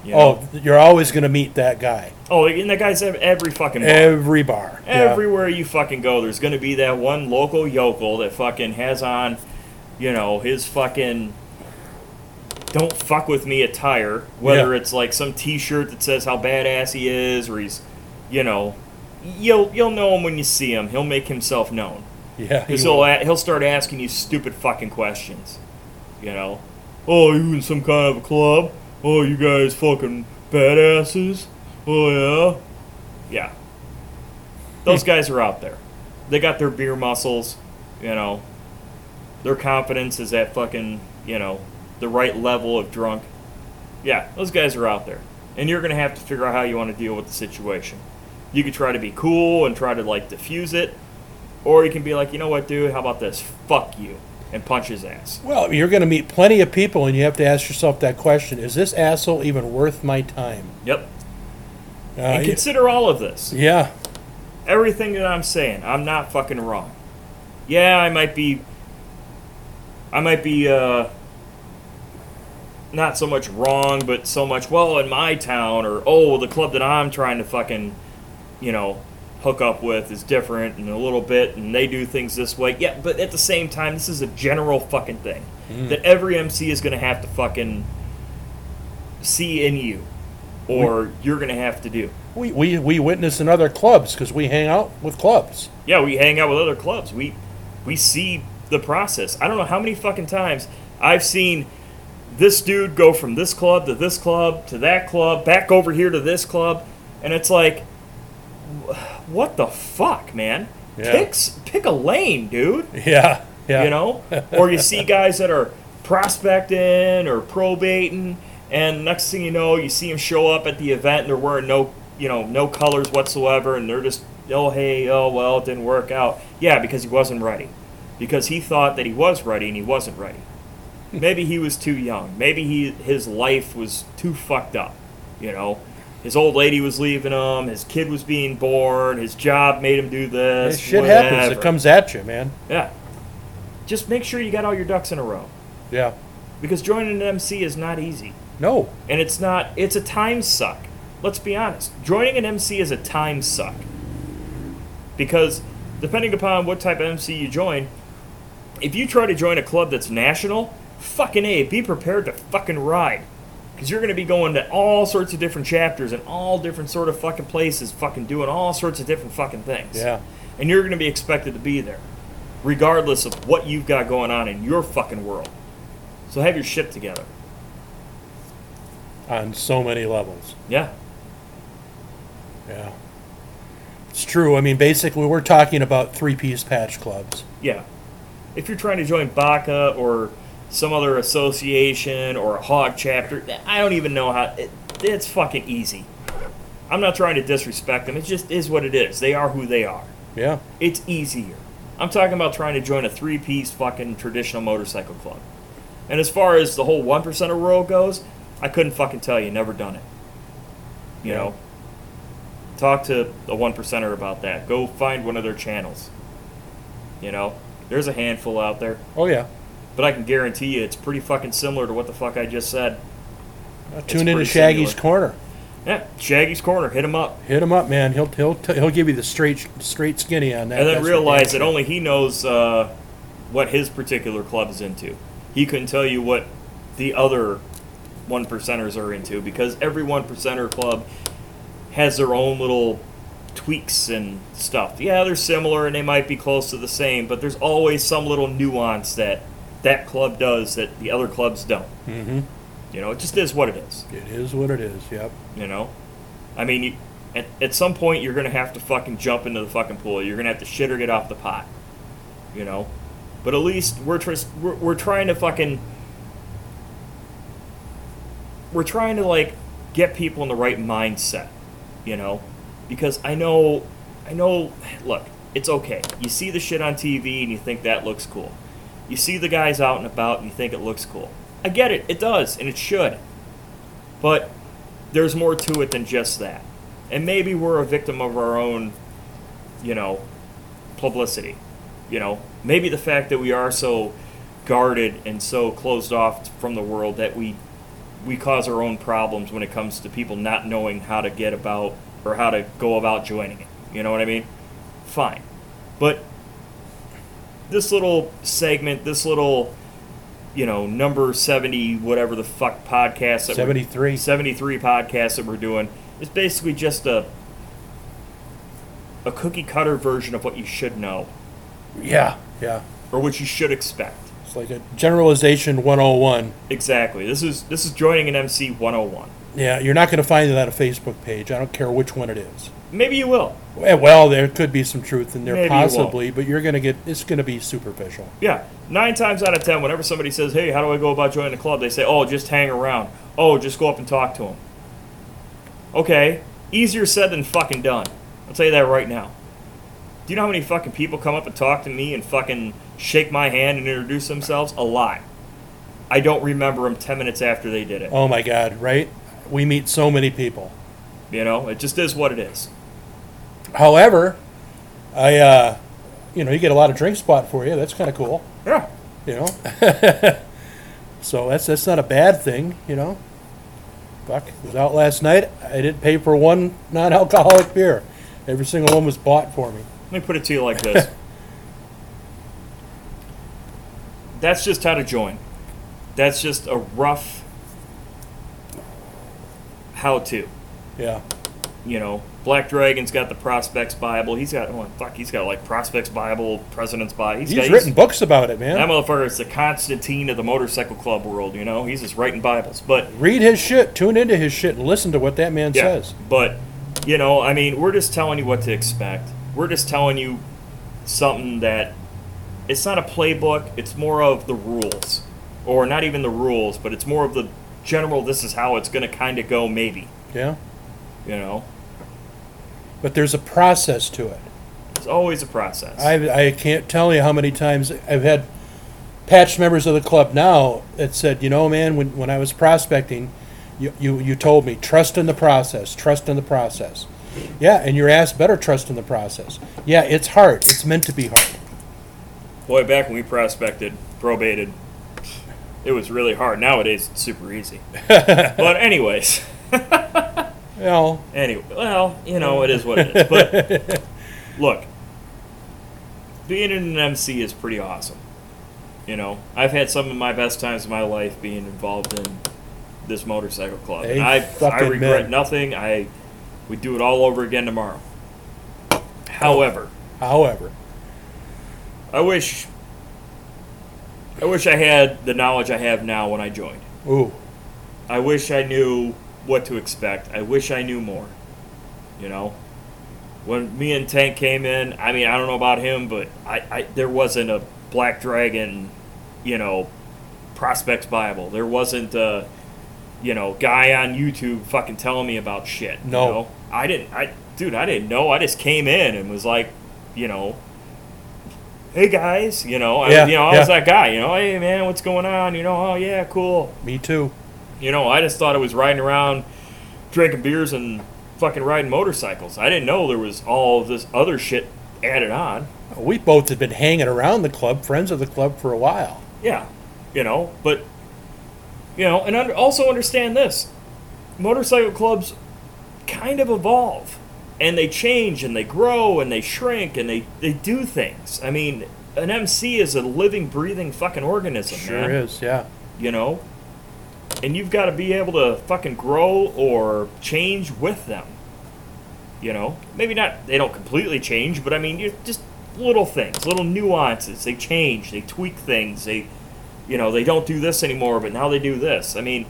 S5: You oh, know?
S4: Oh, you're always going to meet that guy.
S5: oh, and that guy's at every fucking bar.
S4: Every bar. Yeah.
S5: Everywhere you fucking go, there's going to be that one local yokel that fucking has on, you know, his fucking don't fuck with me attire. Whether
S4: Yeah.
S5: it's like some T-shirt that says how badass he is, or he's, you know, you'll you'll know him when you see him. He'll make himself known.
S4: Yeah.
S5: Because
S4: he
S5: he'll
S4: will.
S5: he'll start asking you stupid fucking questions. You know, oh, you in some kind of a club? Oh, you guys fucking badasses? Oh yeah, yeah. Those hmm. guys are out there. They got their beer muscles. You know, their confidence is at fucking you know the right level of drunk. Yeah, those guys are out there, and you're gonna have to figure out how you want to deal with the situation. You could try to be cool and try to like diffuse it, or you can be like, you know what, dude? How about this? Fuck you, and punch his ass.
S4: Well, you're going to meet plenty of people, and you have to ask yourself that question: Is this asshole even worth my time?
S5: Yep.
S4: Uh,
S5: And consider all of this.
S4: yeah,
S5: Everything that I'm saying, I'm not fucking wrong. Yeah, I might be. I might be, uh. Not so much wrong, but so much, well, in my town, or, oh, the club that I'm trying to fucking, you know, hook up with is different and a little bit, and they do things this way. Yeah, but at the same time, this is a general fucking thing mm. that every MC is going to have to fucking see in you, or you're going to have to do.
S4: we, we we witness in other clubs because we hang out with clubs.
S5: Yeah, we hang out with other clubs. We we see the process. I don't know how many fucking times I've seen this dude go from this club to this club to that club, back over here to this club, and it's like what the fuck, man?
S4: Yeah.
S5: Pick pick a lane, dude.
S4: Yeah, yeah.
S5: You know? or you see guys that are prospecting or probating and next thing you know, you see them show up at the event and they're wearing no, you know, no colors whatsoever and they're just, oh, hey, oh, well, it didn't work out. Yeah, because he wasn't ready. because he thought that he was ready and he wasn't ready. <laughs> Maybe he was too young. Maybe he his life was too fucked up. You know, his old lady was leaving him. His kid was being born. His job made him do this.
S4: This shit happens. It comes at you, man.
S5: Yeah. Just make sure you got all your ducks in a row
S4: Yeah.
S5: because joining an MC is not easy.
S4: No.
S5: And it's not, it's a time suck. Let's be honest. Joining an MC is a time suck. Because depending upon what type of MC you join, if you try to join a club that's national, fucking A, be prepared to fucking ride. Because you're going to be going to all sorts of different chapters and all different sort of fucking places, fucking doing all sorts of different fucking things.
S4: Yeah.
S5: And you're going to be expected to be there, regardless of what you've got going on in your fucking world. So have your shit together.
S4: On so many levels.
S5: Yeah.
S4: Yeah. It's true. I mean, basically, we're talking about three piece patch clubs.
S5: Yeah. If you're trying to join BACA or some other association or a hog chapter, I don't even know how. It, it's fucking easy. I'm not trying to disrespect them. It just is what it is. They are who they are.
S4: Yeah.
S5: It's easier. I'm talking about trying to join a three piece fucking traditional motorcycle club. And as far as the whole 1% of world goes, I couldn't fucking tell you. Never done it. You know? Talk to a one percenter about that. Go find one of their channels. You know? There's a handful out there.
S4: Oh, yeah.
S5: But I can guarantee you it's pretty fucking similar to what the fuck I just said.
S4: Tune into Shaggy's
S5: similar.
S4: Corner.
S5: Yeah, Shaggy's Corner. Hit him up.
S4: Hit him up, man. He'll he'll t- he'll give you the straight straight skinny on that.
S5: and then
S4: That's
S5: realize that only he knows uh, what his particular club is into. He couldn't tell you what the other one percenters are into because every one percenter club has their own little tweaks and stuff. Yeah, they're similar and they might be close to the same, but there's always some little nuance that that club does that the other clubs don't.
S4: Mhm.
S5: You know, it just is what it is.
S4: It is what it is. Yep.
S5: You know, I mean, you, at, at some point you're gonna have to fucking jump into the fucking pool. You're gonna have to shit or get off the pot. You know, but at least we're tr- we're, we're trying to fucking we're trying to like get people in the right mindset. You know, because I know I know. Look, it's okay. You see the shit on TV and you think that looks cool. You see the guys out and about and you think it looks cool. I get it. It does, and it should. But there's more to it than just that. And maybe we're a victim of our own, you know, publicity. You know, maybe the fact that we are so guarded and so closed off from the world that we we cause our own problems when it comes to people not knowing how to get about or how to go about joining it. You know what I mean? Fine. But this little segment, this little you know, number 70 whatever the fuck podcast that we're-
S4: 73.
S5: 73 podcasts that we're doing is basically just a a cookie cutter version of what you should know
S4: Yeah. Yeah.
S5: or what you should expect.
S4: It's like a generalization 101.
S5: Exactly. This is this is joining an MC 101.
S4: Yeah, you're not going to find it on a Facebook page. I don't care which one it is.
S5: Maybe you will.
S4: Eh, Well, there could be some truth in there,
S5: Maybe you
S4: possibly, but you're going to get it's going to be superficial.
S5: Yeah. Nine times out of ten, whenever somebody says, "Hey, how do I go about joining the club?" they say, "Oh, just hang around. Oh, just go up and talk to them." Okay, easier said than fucking done. I'll tell you that right now. Do you know how many fucking people come up and talk to me and fucking shake my hand and introduce themselves? A lot. I don't remember them ten minutes after they did it.
S4: Oh my God! Right? We meet so many people.
S5: You know, it just is what it is.
S4: However, I, uh, you know, you get a lot of drink spot for you. That's kind of cool.
S5: Yeah.
S4: You know. <laughs> so that's that's not a bad thing. You know. Fuck, was out last night. I didn't pay for one non-alcoholic beer. Every single one was bought for me.
S5: Let me put it to you like this. <laughs> That's just how to join. That's just a rough how to.
S4: Yeah.
S5: You know, Black Dragon's got the Prospects Bible. He's got, oh, fuck, he's got like Prospects Bible, President's Bible.
S4: He's
S5: got,
S4: written books about it, man.
S5: That motherfucker is the Constantine of the motorcycle club world, you know? He's just writing Bibles. But
S4: Read his shit. Tune into his shit and listen to what that man
S5: Yeah,
S4: says.
S5: But, you know, I mean, we're just telling you what to expect. We're just telling you something that it's not a playbook, it's more of the rules. Or not even the rules, but it's more of the general this is how it's going to kind of go, maybe.
S4: Yeah.
S5: You know?
S4: But there's a process to it.
S5: It's always a process.
S4: I, I can't tell you how many times I've had patch members of the club now that said, you know, man, when, when I was prospecting, you, you, you told me, trust in the process, trust in the process. Yeah, and your ass better trust in the process. Yeah, it's hard. It's meant to be hard.
S5: Boy, back when we prospected, probated, it was really hard. Nowadays, it's super easy. <laughs> but anyways, <laughs>
S4: know,
S5: anyway, well, you know, it is what it is. But <laughs> look, being an MC is pretty awesome. You know, I've had some of my best times of my life being involved in this motorcycle club.
S4: Hey,
S5: I, I regret nothing. I we do it all over again tomorrow. However,
S4: however,
S5: I wish I wish I had the knowledge I have now when I joined.
S4: ooh,
S5: I wish I knew what to expect. I wish I knew more. You know, when me and Tank came in, I mean, I don't know about him, but I, I there wasn't a Black Dragon, you know, prospects Bible. There wasn't a, you know, guy on YouTube fucking telling me about shit. you
S4: No.
S5: know? I didn't. I dude, I didn't know. I just came in and was like, you know. Hey guys, you know, I,
S4: Yeah,
S5: you know, I was that guy. You know, hey man, what's going on? You know, oh yeah, cool.
S4: me too.
S5: You know, I just thought it was riding around, drinking beers and fucking riding motorcycles. I didn't know there was all this other shit added on.
S4: We both had been hanging around the club, friends of the club for a while.
S5: Yeah, you know, but you know, and under, also understand this: motorcycle clubs kind of evolve, and they change, and they grow, and they shrink, and they they do things. I mean, an MC is a living, breathing fucking organism.
S4: Sure
S5: man.
S4: is, yeah.
S5: you know? And you've got to be able to fucking grow or change with them. You know? Maybe not, they don't completely change, but I mean, you just little things, little nuances. They change, they tweak things, they, you know, they don't do this anymore, but now they do this. I mean,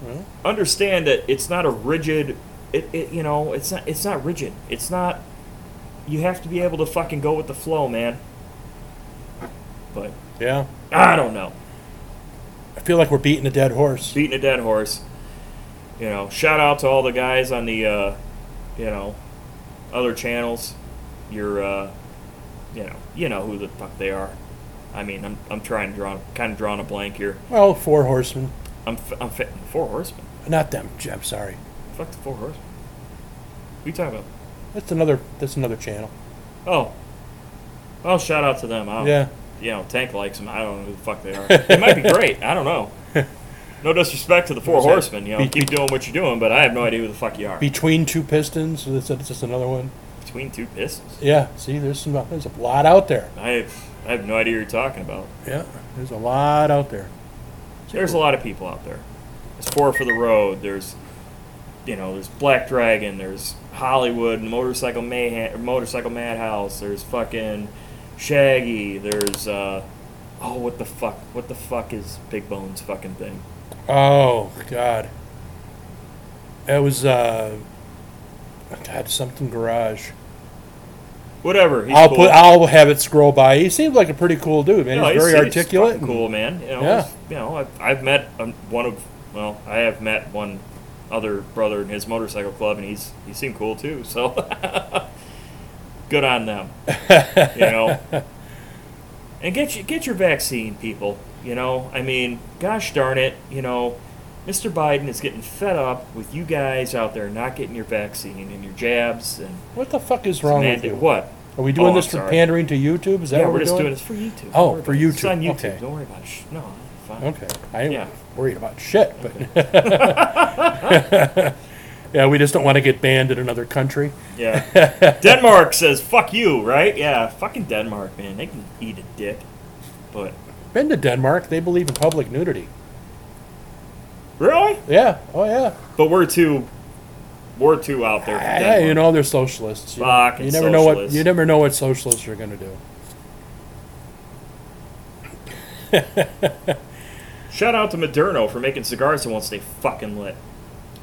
S5: hmm? understand that it's not a rigid, it, it, you know, it's not, it's not rigid. It's not, you have to be able to fucking go with the flow, man. But,
S4: Yeah.
S5: I don't know.
S4: I feel like we're beating a dead horse.
S5: beating a dead horse. You know, shout out to all the guys on the, uh, you know, other channels. You're, uh, you know, you know who the fuck they are. I mean, I'm, I'm trying to draw, kind of drawing a blank here.
S4: Well, four horsemen.
S5: I'm, f- I'm fitting four horsemen.
S4: Not them. I'm sorry.
S5: Fuck the four horsemen. Who you talking about?
S4: That's another. That's another channel.
S5: Oh, well, shout out to them. I don't,
S4: Yeah.
S5: You know, Tank likes them. I don't know who the fuck they are. They might be great. I don't know. <laughs> No disrespect to the four horsemen. You know,
S4: Be-
S5: keep doing what you're doing, but I have no idea who the fuck you are.
S4: Between two pistons. That's, that's just another one.
S5: Between two pistons.
S4: Yeah. See, there's some. There's a lot out there.
S5: I have, I have no idea who you're talking about.
S4: Yeah. There's a lot out there.
S5: There's a lot of people out there. There's Four for the Road. There's, you know, there's Black Dragon. There's Hollywood Motorcycle Mayhem, Motorcycle Madhouse. There's fucking Shaggy. There's uh, oh, what the fuck? What the fuck is Big Bones fucking thing?
S4: Oh God. That was uh. God, something garage.
S5: Whatever.
S4: I'll
S5: cool.
S4: put. I'll have it scroll by. He seems like a pretty cool dude, man.
S5: No,
S4: he's very
S5: he's
S4: articulate.
S5: fucking cool, man. You know,
S4: Yeah.
S5: you know, I've, I've met um, one of, well, I have met one other brother in his motorcycle club, and he's he seemed cool too. So, <laughs> good on them. you know, <laughs> and get you get your vaccine, people. You know, I mean, gosh darn it, you know, Mr. Biden is getting fed up with you guys out there not getting your vaccine and your jabs and
S4: What the fuck is wrong with you?
S5: what?
S4: Are we doing
S5: Oh,
S4: this for pandering to YouTube? Is that
S5: Yeah,
S4: what
S5: we're
S4: we're
S5: just
S4: doing?
S5: doing this for YouTube.
S4: Oh, for
S5: it. It's
S4: YouTube.
S5: on YouTube.
S4: Okay.
S5: Don't worry about it. No, fine.
S4: Okay, I ain't
S5: Yeah.
S4: worried about shit, but <laughs> yeah, we just don't want to get banned in another country.
S5: Yeah. <laughs> Denmark says fuck you, right? Yeah, fucking Denmark, man. They can eat a dick. But
S4: Been to Denmark? They believe in public nudity.
S5: really?
S4: Yeah. Oh yeah.
S5: But we're too we're too out there for
S4: Yeah,
S5: Denmark.
S4: you know they're socialists. You,
S5: Fucking
S4: you never know what
S5: socialists.
S4: you never know what socialists are going to do. <laughs>
S5: Shout out to Moderno for making cigars that won't stay fucking lit.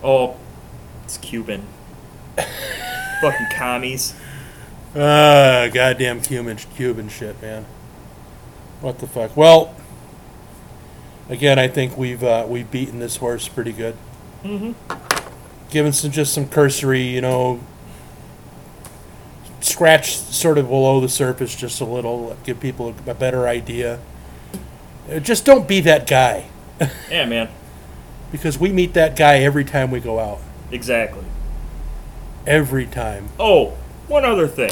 S5: Oh, it's Cuban. <laughs> fucking commies.
S4: Uh, goddamn Cuban Cuban shit, man. What the fuck? Well, again, I think we've uh, we've beaten this horse pretty good. Mm-hmm. Given some just some cursory, you know, scratch sort of below the surface just a little, give people a, a better idea. Uh, Just don't be that guy,
S5: Yeah, man. <laughs>
S4: because we meet that guy every time we go out.
S5: Exactly.
S4: Every time.
S5: Oh, one other thing.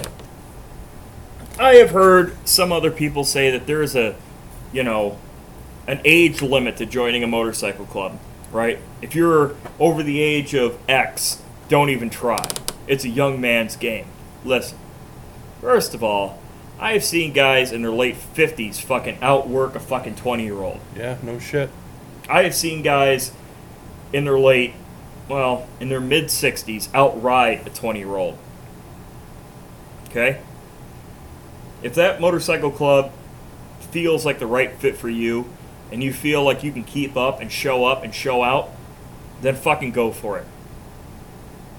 S5: I have heard some other people say that there is a, you know, an age limit to joining a motorcycle club, right? If you're over the age of X, don't even try. It's a young man's game. Listen, first of all, I have seen guys in their late 50s fucking outwork a fucking 20 year old.
S4: Yeah, no shit.
S5: I have seen guys in their late, well, in their mid 60s outride a 20 year old. Okay? If that motorcycle club feels like the right fit for you and you feel like you can keep up and show up and show out, then fucking go for it.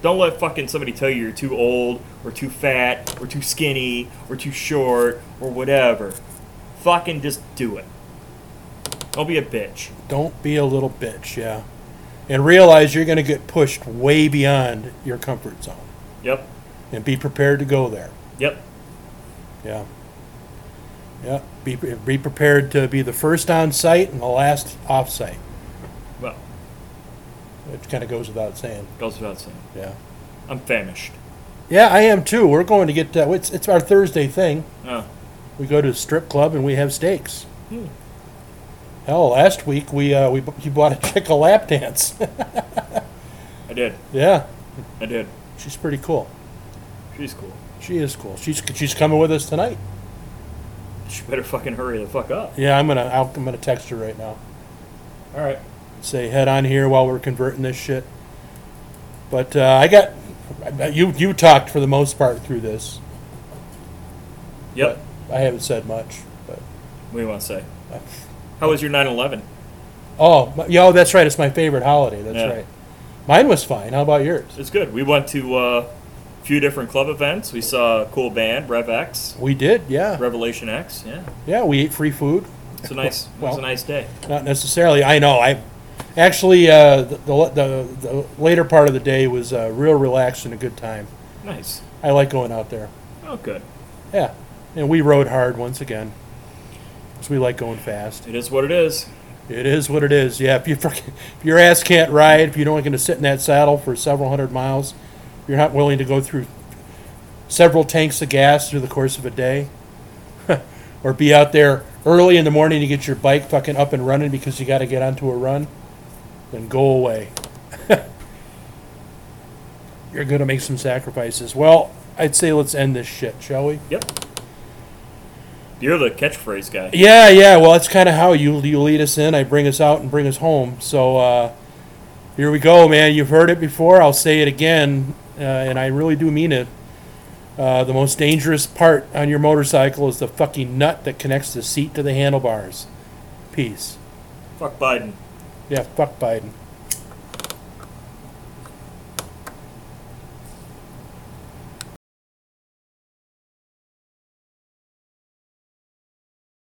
S5: Don't let fucking somebody tell you you're too old or too fat or too skinny or too short or whatever. Fucking just do it. Don't be a bitch.
S4: Don't be a little bitch, yeah. And realize you're going to get pushed way beyond your comfort zone.
S5: Yep.
S4: And be prepared to go there.
S5: Yep.
S4: Yeah. Yeah. Be, be prepared to be the first on site and the last off site. It kind of goes without saying.
S5: goes without saying.
S4: Yeah.
S5: I'm famished.
S4: Yeah, I am too. We're going to get, uh, it's, it's our Thursday thing.
S5: Oh,
S4: We go to a strip club and we have steaks.
S5: Hmm.
S4: Hell, last week we, uh, we, you bought a chick a lap dance.
S5: I did.
S4: yeah.
S5: I did.
S4: She's pretty cool.
S5: She's cool.
S4: She is cool. She's, she's coming with us tonight.
S5: She better fucking hurry the fuck up.
S4: Yeah, I'm gonna, I'll, I'm gonna text her right now.
S5: All right.
S4: Say head on here while we're converting this shit. But uh, I got you. You talked for the most part through this.
S5: Yep.
S4: I haven't said much. But
S5: What do you want to say? How was your 9/11?
S4: oh, my- yo, that's right. It's my favorite holiday. That's
S5: Yeah.
S4: right. Mine was fine. How about yours?
S5: It's good. We went to uh, a few different club events. We saw a cool band, Rev X,
S4: We did. Yeah.
S5: Revelation X. Yeah,
S4: Yeah. We ate free food.
S5: it's a nice. it was a nice day.
S4: Not necessarily. I know. I actually uh, the, the the the later part of the day was uh, real relaxed and a good time.
S5: Nice.
S4: I like going out there.
S5: Oh, good.
S4: Yeah. And we rode hard once again. Because we like going fast.
S5: It is what it is.
S4: It is what it is. Yeah, if you if your ass can't ride, if you're only going to sit in that saddle for several hundred miles, you're not willing to go through several tanks of gas through the course of a day, <laughs> or be out there early in the morning to get your bike fucking up and running because you got to get onto a run, then go away. <laughs> you're going to make some sacrifices. Well, I'd say let's end this shit, shall we?
S5: Yep. You're the catchphrase guy.
S4: Yeah, yeah. Well, that's kind of how you you lead us in. I bring us out and bring us home. So uh, here we go, man. You've heard it before. I'll say it again, uh, and I really do mean it. Uh, the most dangerous part on your motorcycle is the fucking nut that connects the seat to the handlebars. Peace.
S5: Fuck Biden.
S4: Yeah, fuck Biden.